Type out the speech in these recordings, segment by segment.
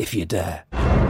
if you dare.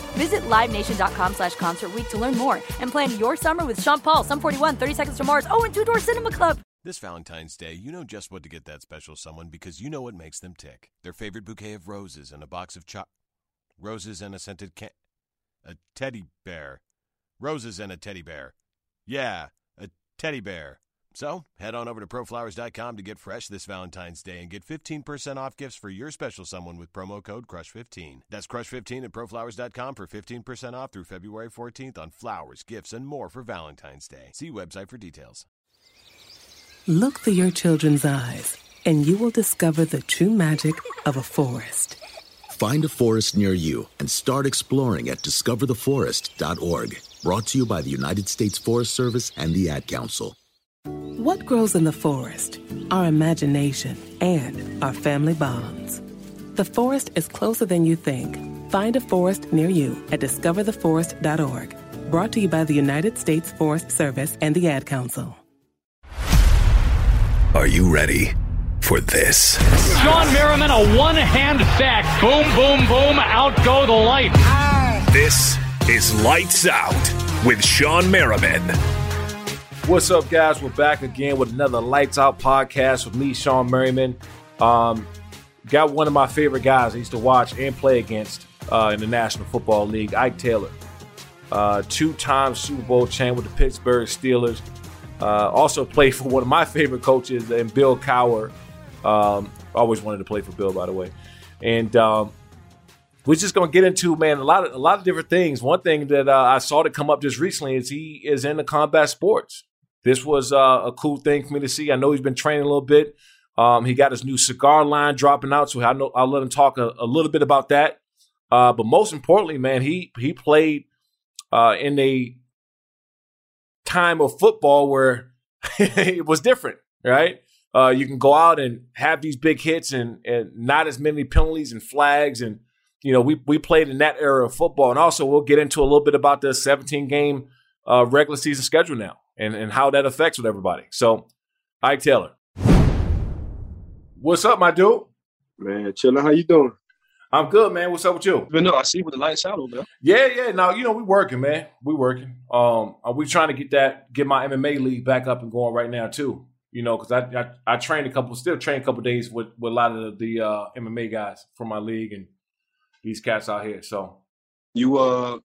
Visit LiveNation.com slash Concert to learn more and plan your summer with Sean Paul, Sum 41, 30 Seconds to Mars, oh, and Two Door Cinema Club. This Valentine's Day, you know just what to get that special someone because you know what makes them tick. Their favorite bouquet of roses and a box of cho- Roses and a scented can... A teddy bear. Roses and a teddy bear. Yeah, a teddy bear. So, head on over to proflowers.com to get fresh this Valentine's Day and get 15% off gifts for your special someone with promo code CRUSH15. That's CRUSH15 at proflowers.com for 15% off through February 14th on flowers, gifts, and more for Valentine's Day. See website for details. Look through your children's eyes, and you will discover the true magic of a forest. Find a forest near you and start exploring at discovertheforest.org. Brought to you by the United States Forest Service and the Ad Council. What grows in the forest? Our imagination and our family bonds. The forest is closer than you think. Find a forest near you at discovertheforest.org. Brought to you by the United States Forest Service and the Ad Council. Are you ready for this? Shawne Merriman, a one hand sack. Boom, boom, boom. Out go the lights. This is Lights Out with Shawne Merriman. What's up, guys? We're back again with another Lights Out podcast with me, Shawne Merriman. Um, got one of my favorite guys I used to watch and play against uh, in the National Football League, Ike Taylor. Uh, Two time Super Bowl champ with the Pittsburgh Steelers. Uh, also played for one of my favorite coaches, and Bill Cowher. Um, always wanted to play for Bill, by the way. And um, we're just gonna get into man a lot of a lot of different things. One thing that uh, I saw to come up just recently is he is into combat sports. This was uh, a cool thing for me to see. I know he's been training a little bit. Um, he got his new cigar line dropping out, so I know I'll let him talk a, a little bit about that. Uh, but most importantly, man, he he played uh, in a time of football where it was different, right? Uh, you can go out and have these big hits and and not as many penalties and flags and you know we we played in that era of football and also we'll get into a little bit about the 17 game uh, regular season schedule now and and how that affects with everybody. So, Ike Taylor, what's up, my dude? Man, chilling. How you doing? I'm good, man. What's up with you? But no, I see with the lights out over there. Yeah, yeah. Now you know we working, man. We working. Um, are we trying to get that get my MMA league back up and going right now too? You know, because I, I I trained a couple, still train a couple days with with a lot of the, the uh, MMA guys from my league and these cats out here. So you uh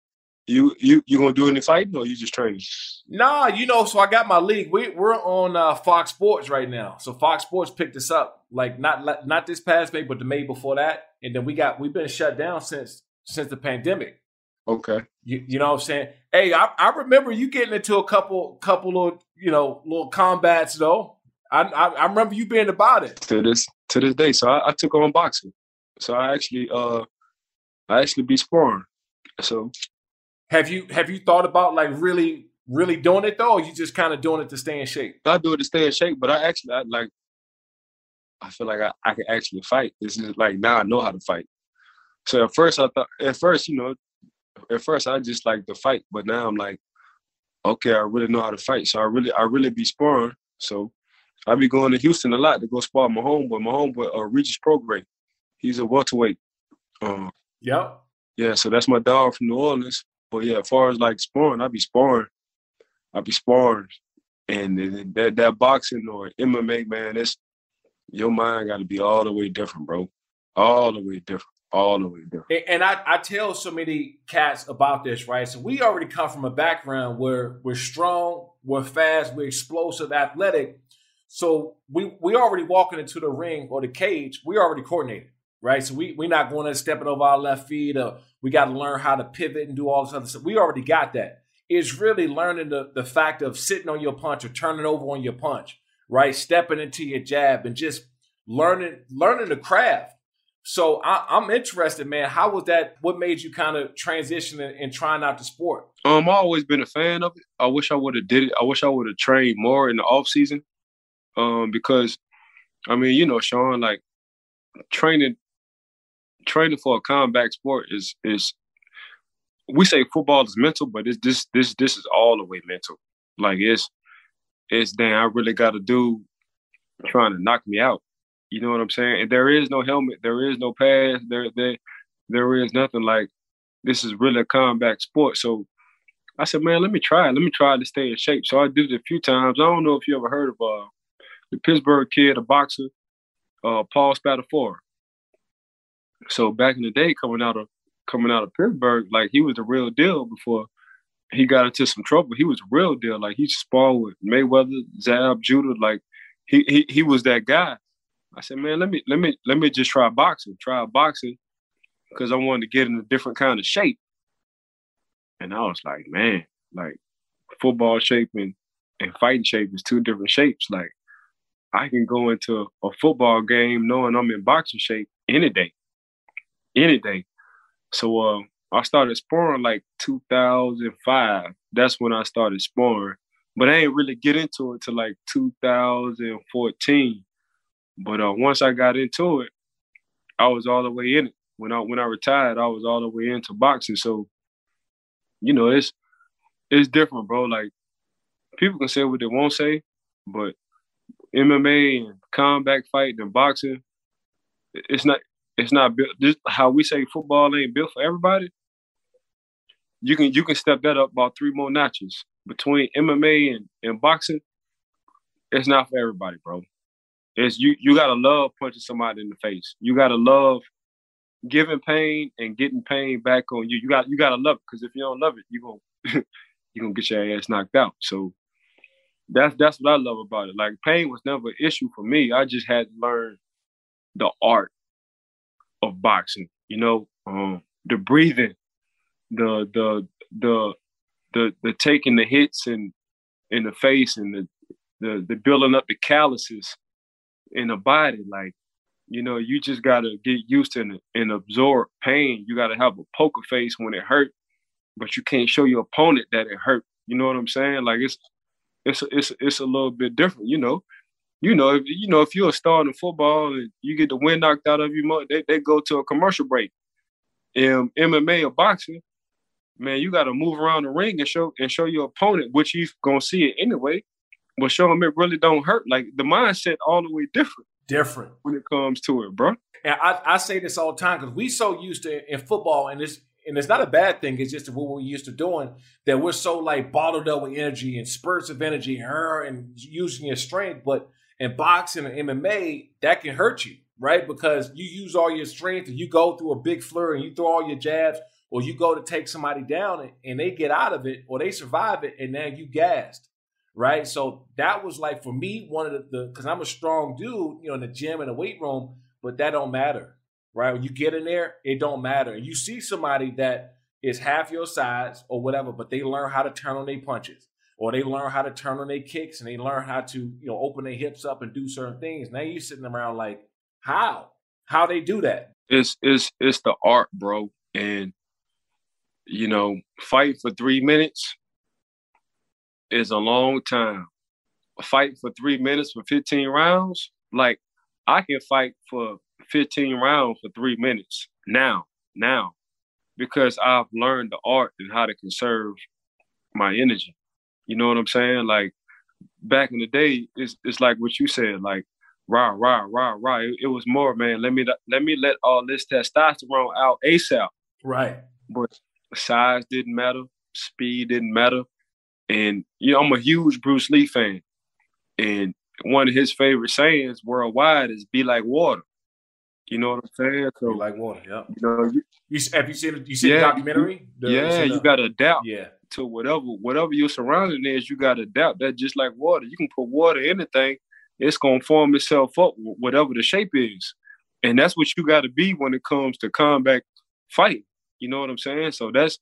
You you you gonna do any fighting or you just training? Nah, you know, so I got my league. We we're on uh, Fox Sports right now. So Fox Sports picked us up, like not not this past May, but the May before that. And then we got we've been shut down since since the pandemic. Okay. You, you know what I'm saying? Hey, I, I remember you getting into a couple couple of you know little combats though. I, I, I remember you being about it to this to this day. So I, I took on boxing. So I actually uh I actually be sparring. So have you have you thought about like really really doing it though, or you just kind of doing it to stay in shape? I do it to stay in shape, but I actually I, like I feel like I, I can actually fight. This is like now I know how to fight. So at first I thought at first, you know, at first I just like to fight, but now I'm like, okay, I really know how to fight. So I really I really be sparring. So I be going to Houston a lot to go spar my homeboy. My homeboy uh Regis Prograis. He's a welterweight. Um Yep. Yeah, so that's my dog from New Orleans. But yeah, as far as like sparring, I be sparring. I be sparring. And that that boxing or MMA, man, it's your mind got to be all the way different, bro. All the way different. All the way different. And I, I tell so many cats about this, right? So we already come from a background where we're strong, we're fast, we're explosive, athletic. So we we already walking into the ring or the cage, we already coordinated, right? So we we're not going to stepping over our left feet or we got to learn how to pivot and do all this other stuff. We already got that. It's really learning the, the fact of sitting on your punch or turning over on your punch, right? Stepping into your jab and just learning learning the craft. So I, am interested, man. How was that? What made you kind of transition and, and trying out the sport? Um, I've always been a fan of it. I wish I would have did it. I wish I would have trained more in the off season. Um, because I mean, you know, Sean, like training training for a combat sport is is we say football is mental, but it's this this this is all the way mental. Like it's it's damn, I really got to do trying to knock me out. You know what I'm saying? And there is no helmet, there is no pads, there there there is nothing like this is really a combat sport. So I said, man, let me try. Let me try to stay in shape. So I did it a few times. I don't know if you ever heard of uh, the Pittsburgh kid, a boxer, uh, Paul Spadafora. So back in the day, coming out of coming out of Pittsburgh, like he was the real deal before he got into some trouble. He was a real deal. Like he sparred with Mayweather, Zab, Judah. Like he he he was that guy. I said, man, let me let me let me just try boxing. Try boxing because I wanted to get in a different kind of shape. And I was like, man, like football shape and, and fighting shape is two different shapes. Like I can go into a football game knowing I'm in boxing shape any day any day. So uh, I started sparring like 2005. That's when I started sparring. But I ain't really get into it till like 2014. But uh, once I got into it, I was all the way in it. When I when I retired, I was all the way into boxing. So, you know, it's it's different, bro. Like people can say what they won't say, but MMA and combat fighting and boxing, it's not it's not built. This, how we say football ain't built for everybody. You can you can step that up about three more notches between MMA and, and boxing. It's not for everybody, bro. It's you. You gotta love punching somebody in the face. You gotta love giving pain and getting pain back on you. You got you gotta love it because if you don't love it, you gonna you gonna get your ass knocked out. So that's that's what I love about it. Like pain was never an issue for me. I just had to learn the art of boxing. You know, um, the breathing, the the the the the taking the hits in in the face and the the, the building up the calluses in the body. Like, you know, you just gotta get used to and, and absorb pain. You gotta have a poker face when it hurt, but you can't show your opponent that it hurt. You know what I'm saying? Like it's it's it's it's a little bit different. You know, you know, if, you know, if you're a star in football and you get the wind knocked out of you, they, they go to a commercial break. In MMA or boxing, man, you got to move around the ring and show and show your opponent, which he's gonna see it anyway, but show him it really don't hurt. Like the mindset all the way different. Different when it comes to it, bro. And I, I say this all the time because we so used to in football, and it's and it's not a bad thing. It's just what we're used to doing that we're so like bottled up with energy and spurts of energy, her and using your strength, but in boxing and MMA, that can hurt you, right? Because you use all your strength and you go through a big flurry and you throw all your jabs, or you go to take somebody down and, and they get out of it or they survive it and now you gassed right? So that was like for me one of the because i'm a strong dude you know in the gym and the weight room but that don't matter right? When you get in there it don't matter. And you see somebody that is half your size or whatever but they learn how to turn on their punches or they learn how to turn on their kicks and they learn how to you know open their hips up and do certain things. Now you're sitting around like how? How they do that? It's it's it's the art bro. And you know, fight for three minutes is a long time. Fight for three minutes for 15 rounds, like I can fight for 15 rounds for three minutes now, now, because I've learned the art and how to conserve my energy. You know what I'm saying? Like back in the day, it's it's like what you said, like rah rah rah rah. It, it was more, man. Let me let me let all this testosterone out ASAP. Right. But size didn't matter, speed didn't matter. And you know, I'm a huge Bruce Lee fan. And one of his favorite sayings worldwide is be like water. You know what I'm saying? So be like water, yeah. You know, you, you have you seen you seen yeah, the documentary? The, yeah, you uh, gotta adapt yeah. To whatever whatever your surrounding is, you gotta adapt. That just like water. You can put water in anything, it's gonna form itself up, whatever the shape is. And that's what you gotta be when it comes to combat fight. You know what I'm saying? So that's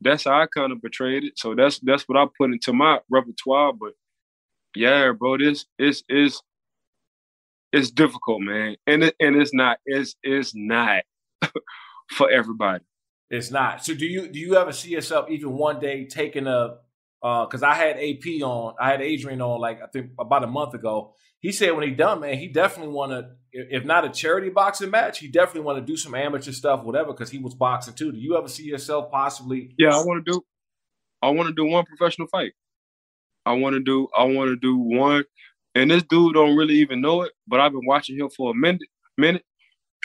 that's how I kind of portrayed it. So that's that's what I put into my repertoire. But yeah, bro, this is is it's difficult, man, and it, and it's not it's it's not for everybody. It's not. So do you do you ever see yourself even one day taking a because uh, I had AP on, I had Adrian on like I think about a month ago. He said when he done, man, he definitely want to, if not a charity boxing match, he definitely want to do some amateur stuff, whatever, because he was boxing too. Do you ever see yourself possibly? Yeah, I want to do, I want to do one professional fight. I want to do, I want to do one, and this dude don't really even know it, but I've been watching him for a minute. Minute.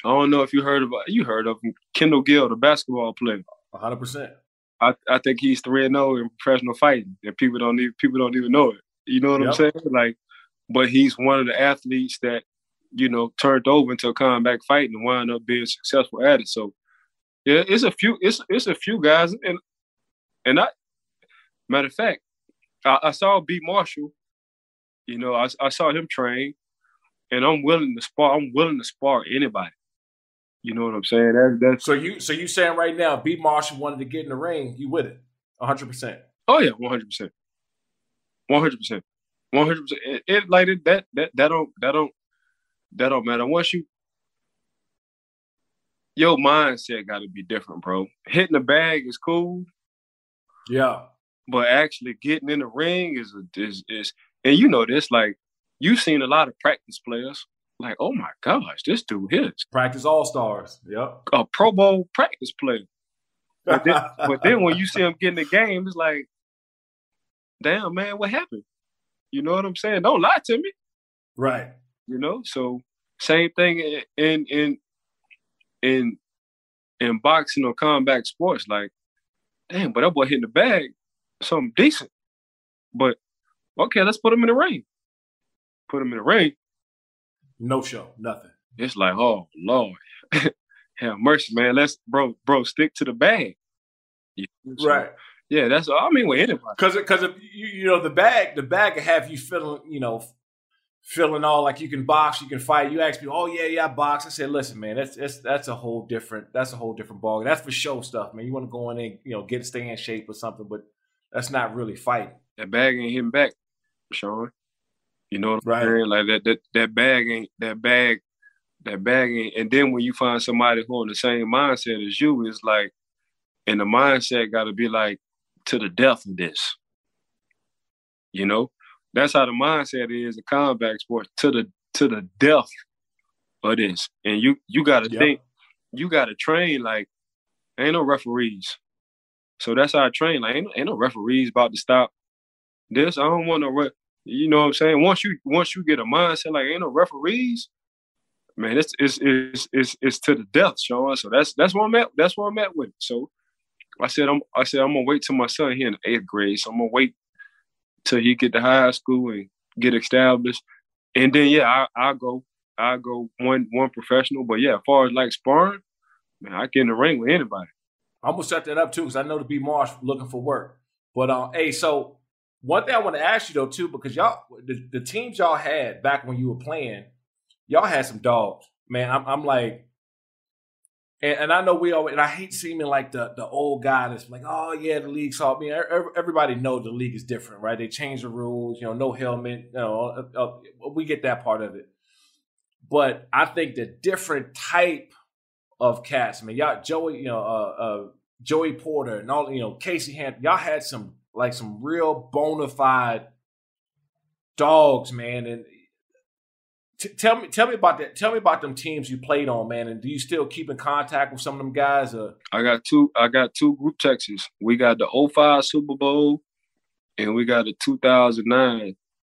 I don't know if you heard of you heard of him, Kendall Gill, the basketball player. hundred percent. I, I think he's three and zero oh in professional fighting, and people don't even people don't even know it. You know what yep. I'm saying? Like, but he's one of the athletes that you know turned over into a combat fighting and wound up being successful at it. So, yeah, it's a few it's it's a few guys, and and I matter of fact, I, I saw B Marshall. You know, I, I saw him train, and I'm willing to spar. I'm willing to spar anybody. You know what I'm saying? That, that's so you so you saying right now, B Marshall wanted to get in the ring, you with it, hundred percent. Oh yeah, one hundred percent, one hundred percent, one hundred percent. It like it, that that that don't that don't that don't matter. Once you your mindset got to be different, bro. Hitting the bag is cool. Yeah, but actually getting in the ring is is is and you know this like you've seen a lot of practice players like, oh my gosh, this dude hits. Practice all stars. Yep. A Pro Bowl practice player. But then, but then when you see him get in the game, it's like, damn man, what happened? You know what I'm saying? Don't lie to me. Right. You know, so same thing in in in in boxing or combat sports. Like, damn, but that boy hitting the bag, something decent. But okay, let's put him in the ring. Put him in the ring. No show, nothing. It's like, oh Lord, have mercy, man. Let's bro, bro, stick to the bag. right. Yeah, that's. all I mean, with anybody. Because because you, you know the bag, the bag can have you feeling, you know, feeling all like you can box, you can fight. You ask me, oh yeah, yeah, I box. I said, listen, man, that's that's that's a whole different that's a whole different ball. That's for show stuff, man. You want to go in and you know get stay in shape or something, but that's not really fighting. That bag ain't hitting back, Sean. You know what I'm right. saying? Like that that that bag ain't that bag that bag ain't and then when you find somebody who on the same mindset as you, it's like and the mindset gotta be like to the death of this. You know? That's how the mindset is in combat sports, to the to the death of this. And you you gotta yep. think, you gotta train like ain't no referees. So that's how I train. Like ain't, ain't no referees about to stop this. I don't want no re- you know what I'm saying? Once you once you get a mindset like ain't no referees, man, it's it's it's it's, it's to the death, Sean. So that's that's where I'm at. That's where I'm at with it. So I said I'm I said I'm gonna wait till my son here in the eighth grade. So I'm gonna wait till he get to high school and get established, and then yeah, I I go I go one one professional. But yeah, as far as like sparring, man, I get in the ring with anybody. I'm gonna set that up too because I know to be Marsh looking for work. But uh, hey, so one thing I want to ask you though too, because y'all the, the teams y'all had back when you were playing, y'all had some dogs. Man, I'm, I'm like, and, and, I know we always, and I hate seeming like the the old guy that's like, oh yeah, the league saw me. everybody knows the league is different, right? They change the rules, you know, no helmet, you know, uh, uh, we get that part of it. But I think the different type of cats, I mean, y'all, Joey, you know, uh, uh, Joey Porter and all, you know, Casey Hampton, y'all had some like some real bona fide dogs, man. And t- tell me, tell me about that. Tell me about them teams you played on, man. And do you still keep in contact with some of them guys? I got two. I got two group texts. We got the 05 Super Bowl, and we got the 2009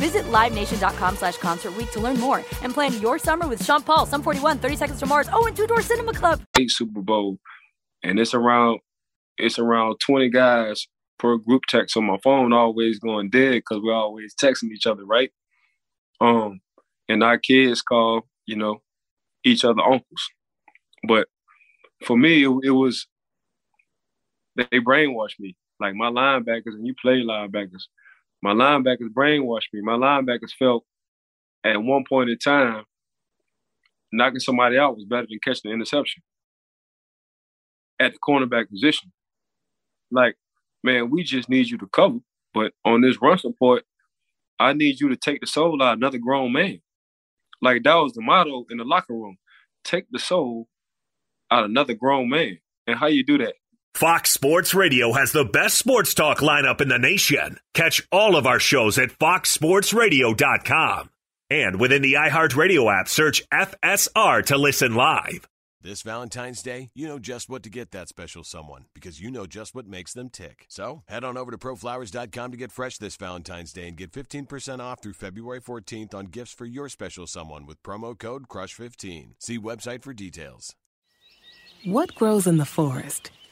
Visit LiveNation.com slash Concert to learn more and plan your summer with Sean Paul, Sum 41, 30 Seconds to Mars, oh, and Two Door Cinema Club. Super Bowl, and it's around it's around 20 guys per group text on my phone, always going dead because we're always texting each other, right? Um, and our kids call, you know, each other uncles. But for me, it, it was they brainwashed me. Like my linebackers, and you play linebackers my linebackers brainwashed me. My linebackers felt at one point in time knocking somebody out was better than catching an interception at the cornerback position. Like, man, we just need you to cover. But on this run support, I need you to take the soul out of another grown man. Like that was the motto in the locker room. Take the soul out of another grown man. And how you do that? Fox Sports Radio has the best sports talk lineup in the nation. Catch all of our shows at foxsportsradio.com. And within the iHeartRadio app, search FSR to listen live. This Valentine's Day, you know just what to get that special someone because you know just what makes them tick. So head on over to proflowers.com to get fresh this Valentine's Day and get 15% off through February 14th on gifts for your special someone with promo code CRUSH15. See website for details. What grows in the forest?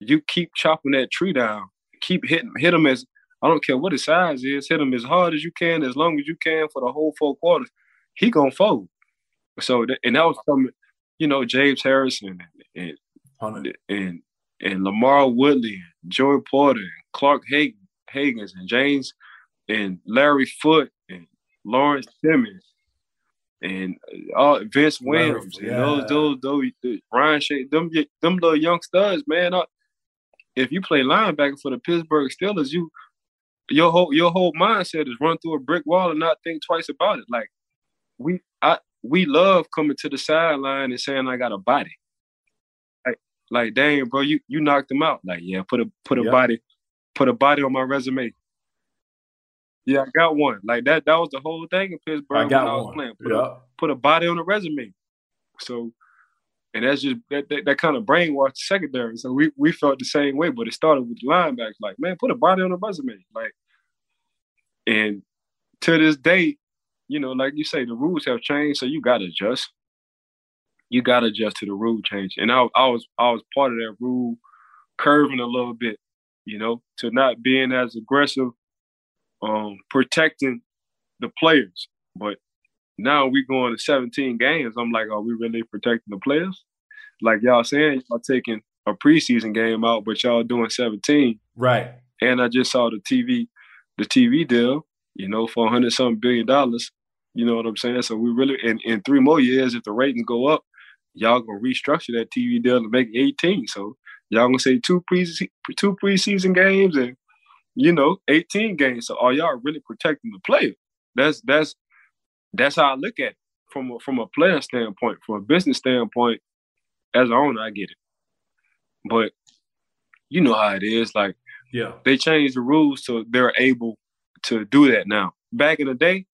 you keep chopping that tree down. Keep hitting, hit them as I don't care what his size is. Hit him as hard as you can, as long as you can for the whole four quarters. He gonna fold. So and that was from, you know, James Harrison and and and, and LaMarr Woodley, and Joey Porter, and Clark Hagan, Haggans, and James and Larry Foote and Lawrence Timmons and uh, Vince Williams yeah. and those those those, those Ryan Shay, them them little young studs, man. If you play linebacker for the Pittsburgh Steelers, you your whole your whole mindset is run through a brick wall and not think twice about it. Like we I we love coming to the sideline and saying I got a body. Like like dang bro, you you knocked him out. Like yeah, put a put a yep. body put a body on my resume. Yeah, I got one. Like that that was the whole thing in Pittsburgh I got when I was one. playing. Put, yep. a, put a body on the resume. So and that's just that, that, that kind of brainwashed secondary. So we we felt the same way, but it started with the linebackers. Like, man, put a body on the resume. Like, and to this day, you know, like you say, the rules have changed, so you got to adjust. You got to adjust to the rule change. And I, I was I was part of that rule curving a little bit, you know, to not being as aggressive, um, protecting the players. But now we going to 17 games. I'm like, are we really protecting the players? Like y'all saying, y'all taking a preseason game out, but y'all doing 17. Right. And I just saw the TV, the TV deal, you know, for 100 something billion dollars. You know what I'm saying? So we really, in, in three more years, if the ratings go up, y'all gonna restructure that TV deal to make 18. So y'all gonna say two pre two preseason games and you know 18 games. So are y'all really protecting the player? That's that's that's how I look at it from a, from a player standpoint. From a business standpoint, as an owner, I get it. But you know how it is. Like, yeah, they changed the rules so they're able to do that now. Back in the day,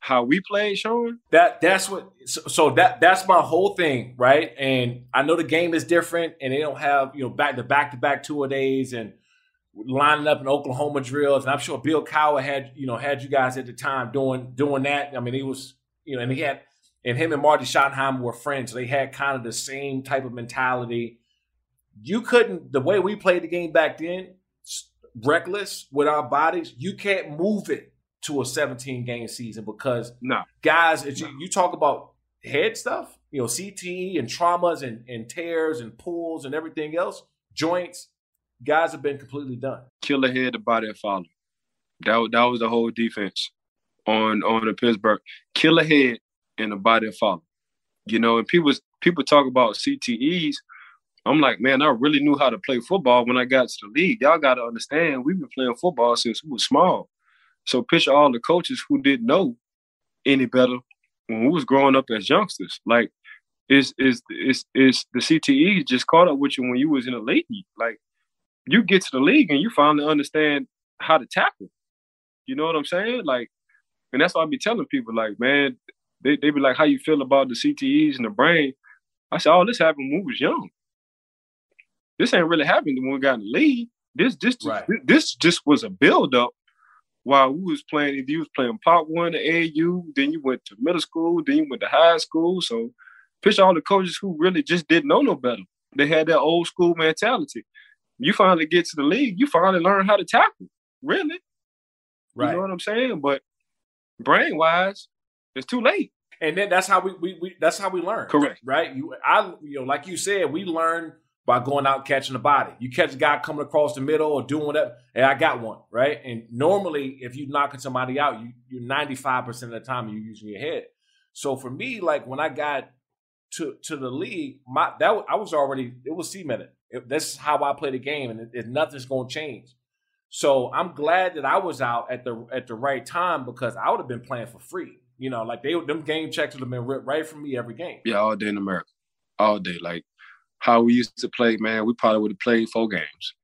how we played, Sean. That that's what. So, so, that that's my whole thing, right? And I know the game is different, and they don't have you know back to back to back tour days and lining up in Oklahoma drills, and I'm sure Bill Cowher had you know had you guys at the time doing doing that. I mean, he was you know, and he had and him and Marty Schottenheimer were friends. So they had kind of the same type of mentality. You couldn't the way we played the game back then, reckless with our bodies. You can't move it to a 17 game season because no guys, no. You, you talk about head stuff, you know, CTE and traumas and, and tears and pulls and everything else, joints guys have been completely done. Kill ahead, the body of follow. That that was the whole defense on on the Pittsburgh. Kill ahead and the body of follow. You know, and people people talk about CTEs. I'm like, man, I really knew how to play football when I got to the league. Y'all got to understand, we've been playing football since we were small. So picture all the coaches who didn't know any better when we was growing up as youngsters. Like, is is is is the CTE just caught up with you when you was in the league? Like, you get to the league and you finally understand how to tackle. You know what I'm saying? Like, and that's why I be telling people, like, man, they, they be like, how you feel about the CTEs and the brain? I said, oh, this happened when we was young. This ain't really happened when we got in the league. This this right. this, this just was a build up while we was playing. If you was playing Pop Warner to AAU, then you went to middle school, then you went to high school. So, pitch all the coaches who really just didn't know no better. They had that old school mentality you finally get to the league, you finally learn how to tackle. Really. Right. You know what I'm saying? But brain wise, it's too late. And then that's how we, we, we that's how we learn. Correct. Right. You I you know, like you said, we learn by going out catching the body. You catch a guy coming across the middle or doing that, and I got one, right? And normally if you knocking somebody out, you you're 95% of the time you're using your head. So for me, like when I got to to the league, my that I was already it was cemented. It, this is how I play the game, and it, it, nothing's going to change. So I'm glad that I was out at the at the right time because I would have been playing for free. You know, like they them game checks would have been ripped right from me every game. Yeah, all day in America, all day. Like how we used to play, man, we probably would have played four games.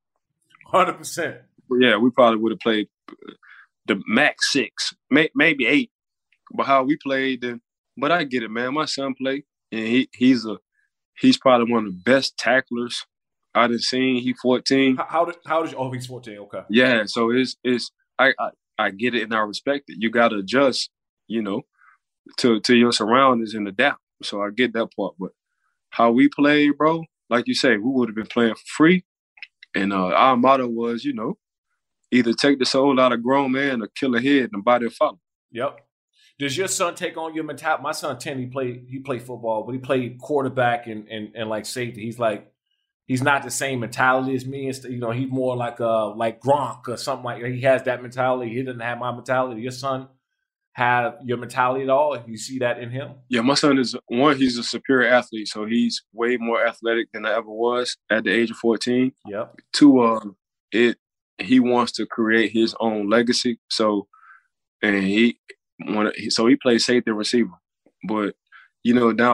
Hundred percent. Yeah, we probably would have played the max six, may, maybe eight. But how we played, then. But I get it, man. My son played, and he he's a he's probably one of the best tacklers I done seen. He fourteen. How, how did how did you? Oh, he's fourteen. Okay. Yeah, so it's it's I I, I get it and I respect it. You got to adjust, you know, to to your surroundings and adapt. So I get that part, but how we played, bro, like you say, we would have been playing for free. And uh, our motto was, you know, either take the soul out of grown man or kill a head and body follow. Yep. Does your son take on your mentality? My son ten, he played he played football, but he played quarterback and and, and like safety. He's like he's not the same mentality as me. It's, you know, he's more like uh like Gronk or something like He has that mentality. He doesn't have my mentality. Your son have your mentality at all? You see that in him? Yeah, my son is one. He's a superior athlete, so he's way more athletic than I ever was at the age of fourteen. Yep. Two, uh, it he wants to create his own legacy. So, and he want so he plays safety receiver, but you know down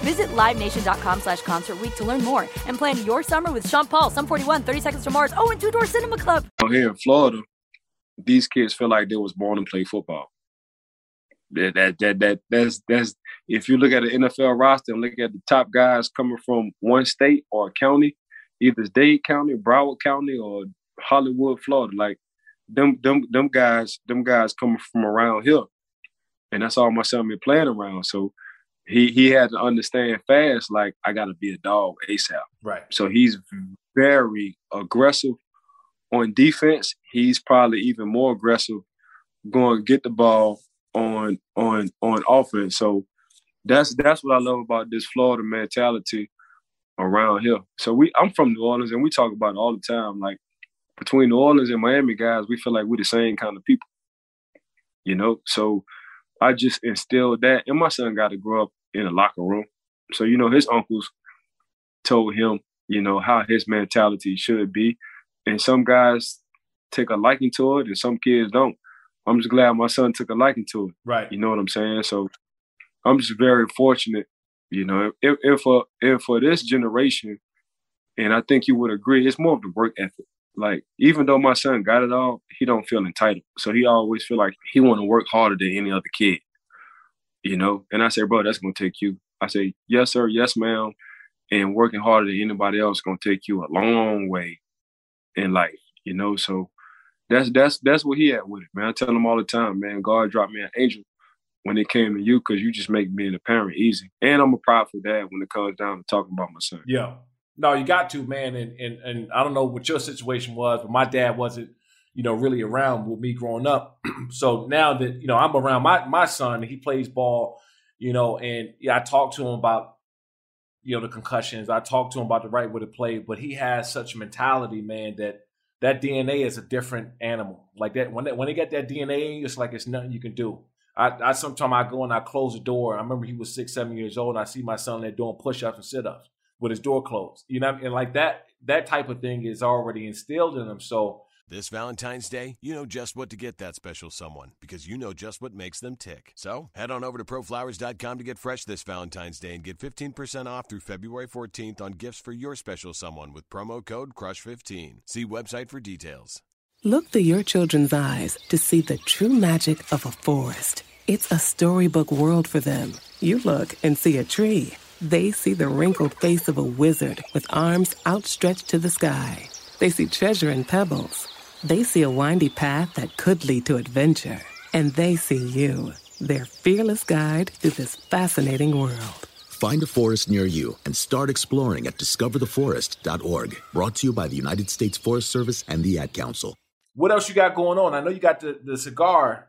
Visit LiveNation.com slash Concert to learn more and plan your summer with Sean Paul, Sum 41, 30 Seconds to Mars, oh, and Two Door Cinema Club. Here in Florida, these kids feel like they was born to play football. That, that, that, that, that's, that's, if you look at the NFL roster and look at the top guys coming from one state or a county, either Dade County, Broward County, or Hollywood, Florida, like them, them, them guys, them guys coming from around here. And that's all my son been playing around. So he he had to understand fast, like I gotta be a dog ASAP. Right. So he's very aggressive on defense. He's probably even more aggressive going to get the ball on on on offense. So that's that's what I love about this Florida mentality around here. So we I'm from New Orleans and we talk about it all the time. Like between New Orleans and Miami guys, we feel like we're the same kind of people. You know, so I just instilled that, and my son got to grow up in a locker room. So, you know, his uncles told him, you know, how his mentality should be. And some guys take a liking to it and some kids don't. I'm just glad my son took a liking to it. Right. You know what I'm saying? So I'm just very fortunate, you know, if, if for if for this generation, and I think you would agree, it's more of the work ethic. Like even though my son got it all, he don't feel entitled. So he always feel like he want to work harder than any other kid you know. And I say, bro, that's gonna take you. I say, yes, sir, yes, ma'am. And working harder than anybody else gonna take you a long way in life, you know. So that's that's that's what he at with it, man. I tell him all the time, man. God dropped me an angel when it came to you because you just make being a parent easy. And I'm a prideful dad when it comes down to talking about my son. Yeah. No, you got to, man. And and and I don't know what your situation was, but my dad wasn't, you know, really around with me growing up. so now that you know I'm around my my son, he plays ball, you know, and yeah, I talked to him about you know the concussions. I talked to him about the right way to play, but he has such a mentality, man, that that DNA is a different animal. Like that when they, when they get that DNA, it's like it's nothing you can do. I, I sometimes I go and I close the door. I remember he was six, seven years old, and I see my son there doing push ups and sit ups with his door closed. You know, and like that that type of thing is already instilled in him. So This Valentine's Day, you know just what to get that special someone because you know just what makes them tick. So head on over to proflowers.com to get fresh this Valentine's Day and get 15% off through February 14th on gifts for your special someone with promo code CRUSH15. See website for details. Look through your children's eyes to see the true magic of a forest. It's a storybook world for them. You look and see a tree. They see the wrinkled face of a wizard with arms outstretched to the sky. They see treasure in pebbles. They see a windy path that could lead to adventure. And they see you, their fearless guide through this fascinating world. Find a forest near you and start exploring at discovertheforest.org. Brought to you by the United States Forest Service and the Ad Council. what else you got going on? I know you got the, the cigar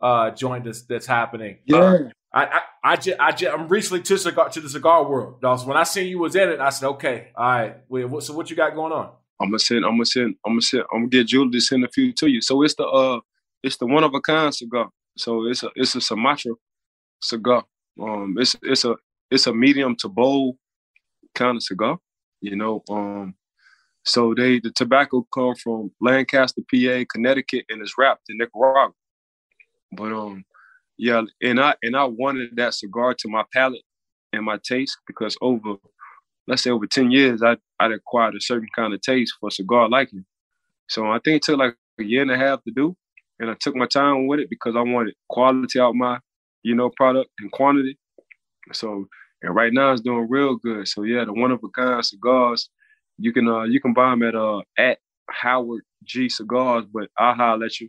uh, joint that's, that's happening. Yeah. Uh, I I I, just, I just, I'm recently to cigar to the cigar world. Dawg. So when I seen you was in it, I said, okay, all right. Wait, what, so what you got going on? I'm gonna send. I'm gonna send. I'm gonna send. I'm gonna get Julie to send a few to you. So it's the uh, it's the one of a kind cigar. So it's a it's a Sumatra cigar. Um, it's it's a it's a medium to bold kind of cigar. You know. Um, so they the tobacco come from Lancaster, PA, Connecticut, and it's wrapped in Nicaragua. But um, yeah, and I and I wanted that cigar to my palate and my taste because over let's say over 10 years, I, I'd acquired a certain kind of taste for cigar liking. So I think it took like a year and a half to do. And I took my time with it because I wanted quality out my, you know, product and quantity. So and right now it's doing real good. So yeah, the one of a kind cigars, you can uh you can buy them at uh at Howard G Cigars, but I'll holler at you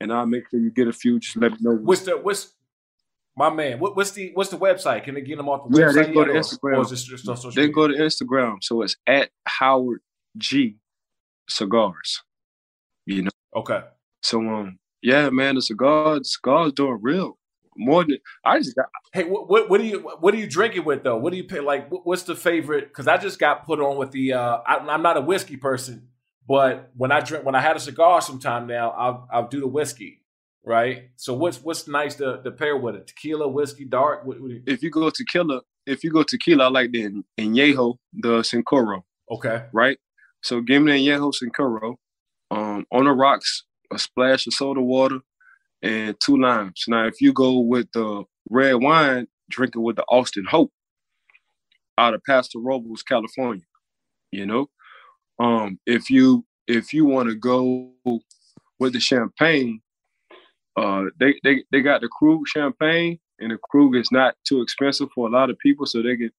and I'll make sure you get a few. Just let me know. What's the what's my man? What, what's the what's the website? Can they get them off the Yeah, website? they go to Instagram. Or is this just on social They media? go to Instagram, so it's at Howard G Cigars. You know. Okay. So um, yeah, man, the cigars cigar's doing real more than I just got. Hey, what, what what do you what are you drinking with though? What do you pay like? What, what's the favorite? Because I just got put on with the. uh I, I'm not a whiskey person, but when I drink when I had a cigar sometime now, I'll I'll do the whiskey, right? So what's what's nice to, to pair with it? Tequila, whiskey, dark. What, what you, If you go tequila, if you go tequila, I like the Añejo, the Cincoro. Okay. Right. So give me the Añejo Cincoro. Um, on the rocks, a splash of soda water, and two limes. Now, if you go with the red wine, drink it with the Austin Hope out of Paso Robles, California. You know, um, if you if you want to go with the champagne, uh, they they they got the Krug champagne, and the Krug is not too expensive for a lot of people, so they can.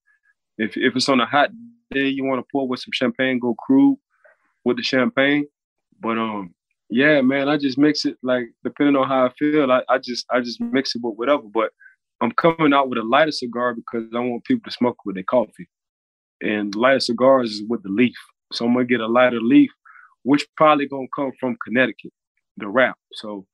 If if it's on a hot day, you want to pour with some champagne, go Krug with the champagne. But um, yeah, man, I just mix it like depending on how I feel. I, I just I just mix it with whatever. But I'm coming out with a lighter cigar because I want people to smoke with their coffee. And lighter cigars is with the leaf. So I'm gonna get a lighter leaf, which probably gonna come from Connecticut, the wrap. So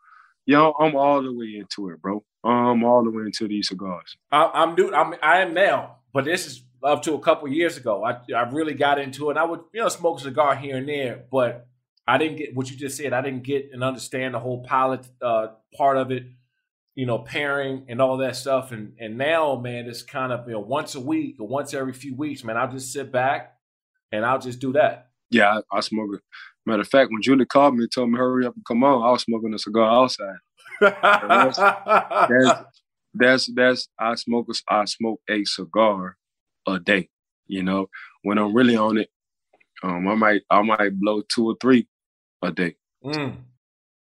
yeah, I'm all the way into it, bro. I'm all the way into these cigars. I, I'm new. I'm I am now, but this is up to a couple years ago. I I really got into it. I would you know smoke a cigar here and there, but I didn't get what you just said. I didn't get and understand the whole palate uh, part of it. You know, pairing and all that stuff. And and now, man, it's kind of you know once a week or once every few weeks, man. I'll just sit back and I'll just do that. Yeah, I, I smoke it. Matter of fact, when Julie called me and told me hurry up and come on, I was smoking a cigar outside. that's, that's that's that's I smoke a, I smoke a cigar a day. You know, when I'm really on it, um, I might I might blow two or three a day. Mm.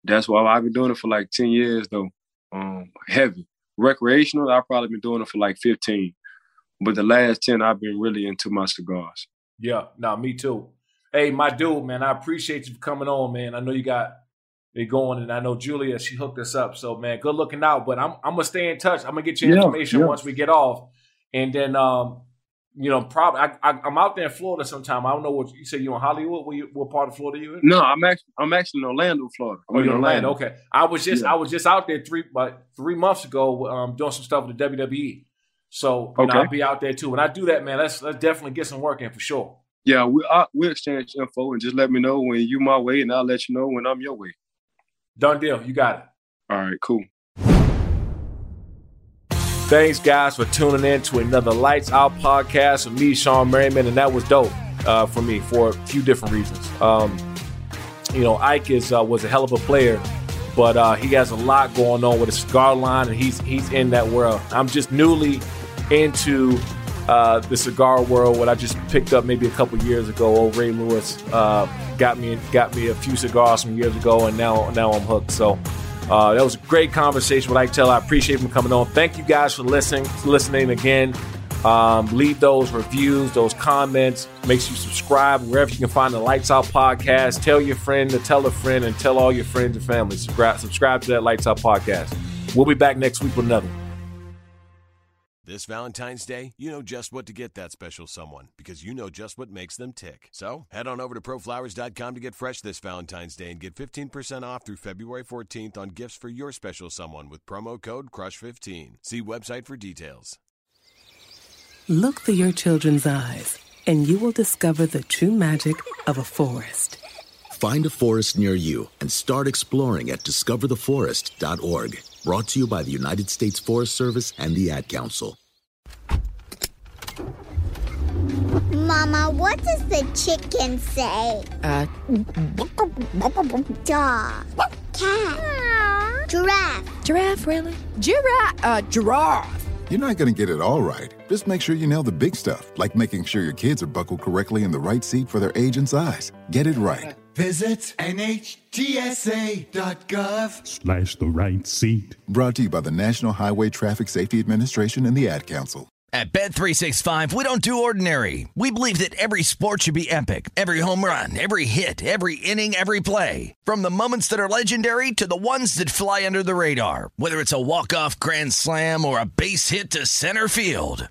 That's why I've been doing it for like ten years though. Um, heavy recreational, I've probably been doing it for like fifteen, but the last ten I've been really into my cigars. Yeah, no, me too. Hey, my dude, man, I appreciate you for coming on, man. I know you got it going, and I know Julia, she hooked us up. So, man, good looking out. But I'm I'm gonna stay in touch. I'm gonna get your Yeah, information yeah. once we get off, and then um, you know, probably I, I, am out there in Florida sometime. I don't know what you say. You in Hollywood? What, you, what part of Florida you in? No, I'm actually I'm actually in Orlando, Florida. I'm oh, in Orlando. Orlando. Okay, I was just yeah. I was just out there three but three months ago, um, doing some stuff with the WWE. So okay. know, I'll be out there too. When I do that, man, let's let's definitely get some work in for sure. Yeah, we I, we exchange info and just let me know when you my way, and I'll let you know when I'm your way. Done deal. You got it. All right, cool. Thanks, guys, for tuning in to another Lights Out podcast with me, Shawne Merriman, and that was dope uh, for me for a few different reasons. Um, you know, Ike is uh, was a hell of a player, but uh, he has a lot going on with his cigar line, and he's he's in that world. I'm just newly into uh, the cigar world. What I just picked up maybe a couple years ago. Old Ray Lewis uh, got me got me a few cigars from years ago, and now now I'm hooked. So uh, that was a great conversation with Ike Taylor. I appreciate him coming on. Thank you guys for listening, listening again. Um, leave those reviews, those comments. Make sure you subscribe wherever you can find the Lights Out podcast. Tell your friend to tell a friend and tell all your friends and family. Subscribe, subscribe to that Lights Out podcast. We'll be back next week with another. This Valentine's Day, you know just what to get that special someone because you know just what makes them tick. So head on over to proflowers.com to get fresh this Valentine's Day and get 15% off through February 14th on gifts for your special someone with promo code CRUSH15. See website for details. Look through your children's eyes, and you will discover the true magic of a forest. Find a forest near you and start exploring at discovertheforest.org. Brought to you by the United States Forest Service and the Ad Council. Mama, what does the chicken say? Uh. Dog. Cat. Giraffe. Giraffe, really? Giraffe. Uh, giraffe. You're not going to get it all right. Just make sure you nail the big stuff, like making sure your kids are buckled correctly in the right seat for their age and size. Get it right. Visit nhtsa.gov slash the right seat. Brought to you by the National Highway Traffic Safety Administration and the Ad Council. At Bet365, we don't do ordinary. We believe that every sport should be epic. Every home run, every hit, every inning, every play. From the moments that are legendary to the ones that fly under the radar. Whether it's a walk-off grand slam or a base hit to center field.